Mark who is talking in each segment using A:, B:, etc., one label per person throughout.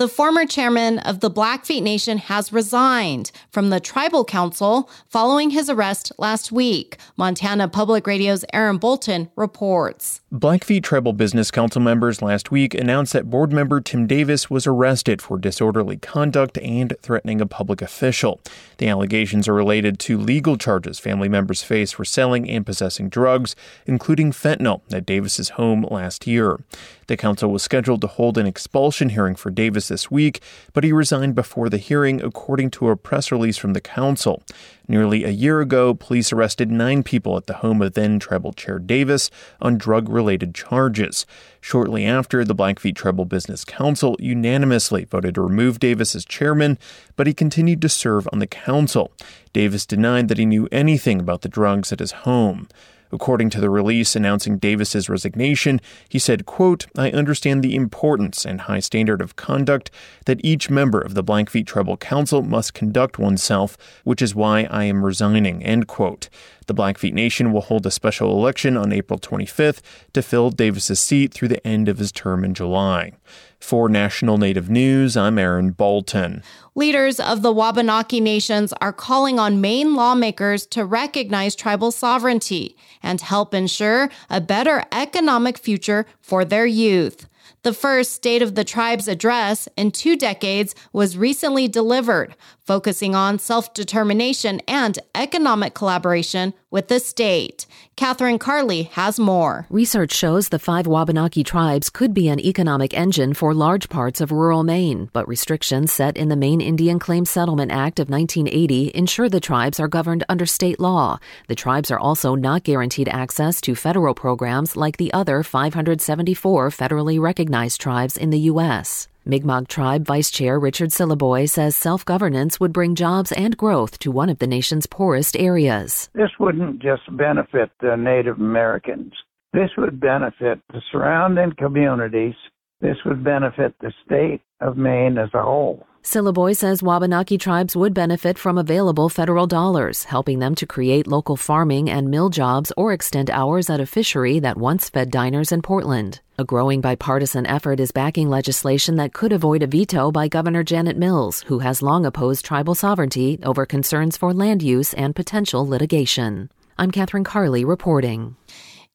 A: The former chairman of the Blackfeet Nation has resigned from the tribal council following his arrest last week. Montana Public Radio's Aaron Bolton reports.
B: Blackfeet Tribal Business Council members last week announced that board member Tim Davis was arrested for disorderly conduct and threatening a public official. The allegations are related to legal charges family members face for selling and possessing drugs, including fentanyl, at Davis's home last year. The council was scheduled to hold an expulsion hearing for Davis this week, but he resigned before the hearing, according to a press release from the council. Nearly a year ago, police arrested nine people at the home of then Tribal Chair Davis on drug related charges. Shortly after, the Blackfeet Tribal Business Council unanimously voted to remove Davis as chairman, but he continued to serve on the council. Davis denied that he knew anything about the drugs at his home. According to the release announcing Davis's resignation, he said, quote, I understand the importance and high standard of conduct that each member of the Blackfeet Tribal Council must conduct oneself, which is why I am resigning, end quote. The Blackfeet Nation will hold a special election on April 25th to fill Davis's seat through the end of his term in July. For National Native News, I'm Aaron Bolton.
A: Leaders of the Wabanaki nations are calling on Maine lawmakers to recognize tribal sovereignty and help ensure a better economic future for their youth. The first State of the Tribes address in two decades was recently delivered, focusing on self determination and economic collaboration with the state. Catherine Carley has more.
C: Research shows the five Wabanaki tribes could be an economic engine for large parts of rural Maine, but restrictions set in the Maine Indian Claim Settlement Act of 1980 ensure the tribes are governed under state law. The tribes are also not guaranteed access to federal programs like the other 574 federally recognized tribes in the U.S. Mi'kmaq Tribe Vice Chair Richard Syliboy says self governance would bring jobs and growth to one of the nation's poorest areas.
D: This wouldn't just benefit the Native Americans, this would benefit the surrounding communities. This would benefit the state of Maine as a whole.
C: Syliboy says Wabanaki tribes would benefit from available federal dollars, helping them to create local farming and mill jobs or extend hours at a fishery that once fed diners in Portland. A growing bipartisan effort is backing legislation that could avoid a veto by Governor Janet Mills, who has long opposed tribal sovereignty over concerns for land use and potential litigation. I'm Catherine Carley reporting.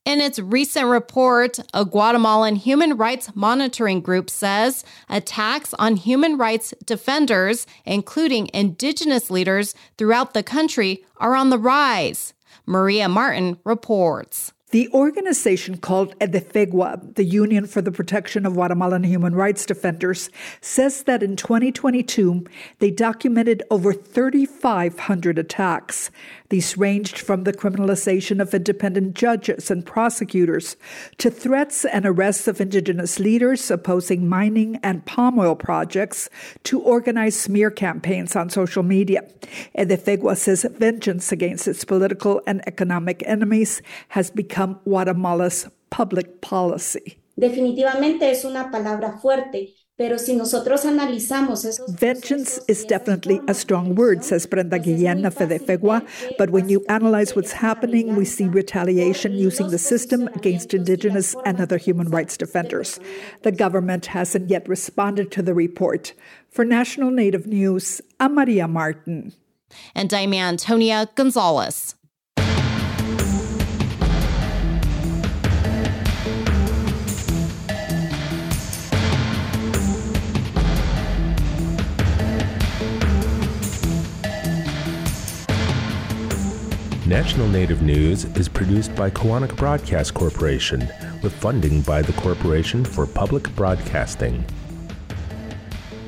A: In its recent report, a Guatemalan human rights monitoring group says attacks on human rights defenders, including indigenous leaders throughout the country, are on the rise. Maria Martin reports.
E: The organization called UDEFEGUA, the Union for the Protection of Guatemalan Human Rights Defenders, says that in 2022 they documented over 3,500 attacks. These ranged from the criminalization of independent judges and prosecutors to threats and arrests of indigenous leaders opposing mining and palm oil projects to organized smear campaigns on social media. UDEFEGUA says vengeance against its political and economic enemies has become become Guatemala's public policy.
F: Definitivamente es una palabra fuerte. Pero si nosotros analizamos esos
E: Vengeance is definitely a strong word, says Brenda Guillén of UDEFEGUA, but when you analyze what's happening, we see retaliation using the system against indigenous and other human rights defenders. The government hasn't yet responded to the report. For National Native News, I'm Maria Martin.
A: And I'm Antonia Gonzalez.
G: National Native News is produced by Koahnic Broadcast Corporation with funding by the Corporation for Public Broadcasting.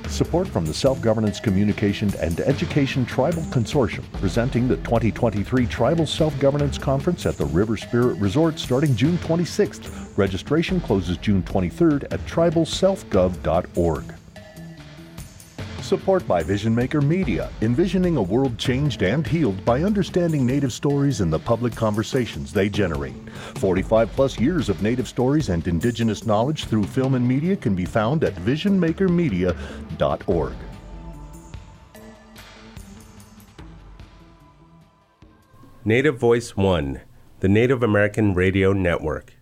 H: Support from the Self Governance Communication and Education Tribal Consortium, presenting the 2023 Tribal Self Governance Conference at the River Spirit Resort starting June 26th. Registration closes June 23rd at tribalselfgov.org. Support by Vision Maker Media, envisioning a world changed and healed by understanding Native stories and the public conversations they generate. 45 plus years of Native stories and Indigenous knowledge through film and media can be found at visionmakermedia.org.
G: Native Voice One, the Native American Radio Network.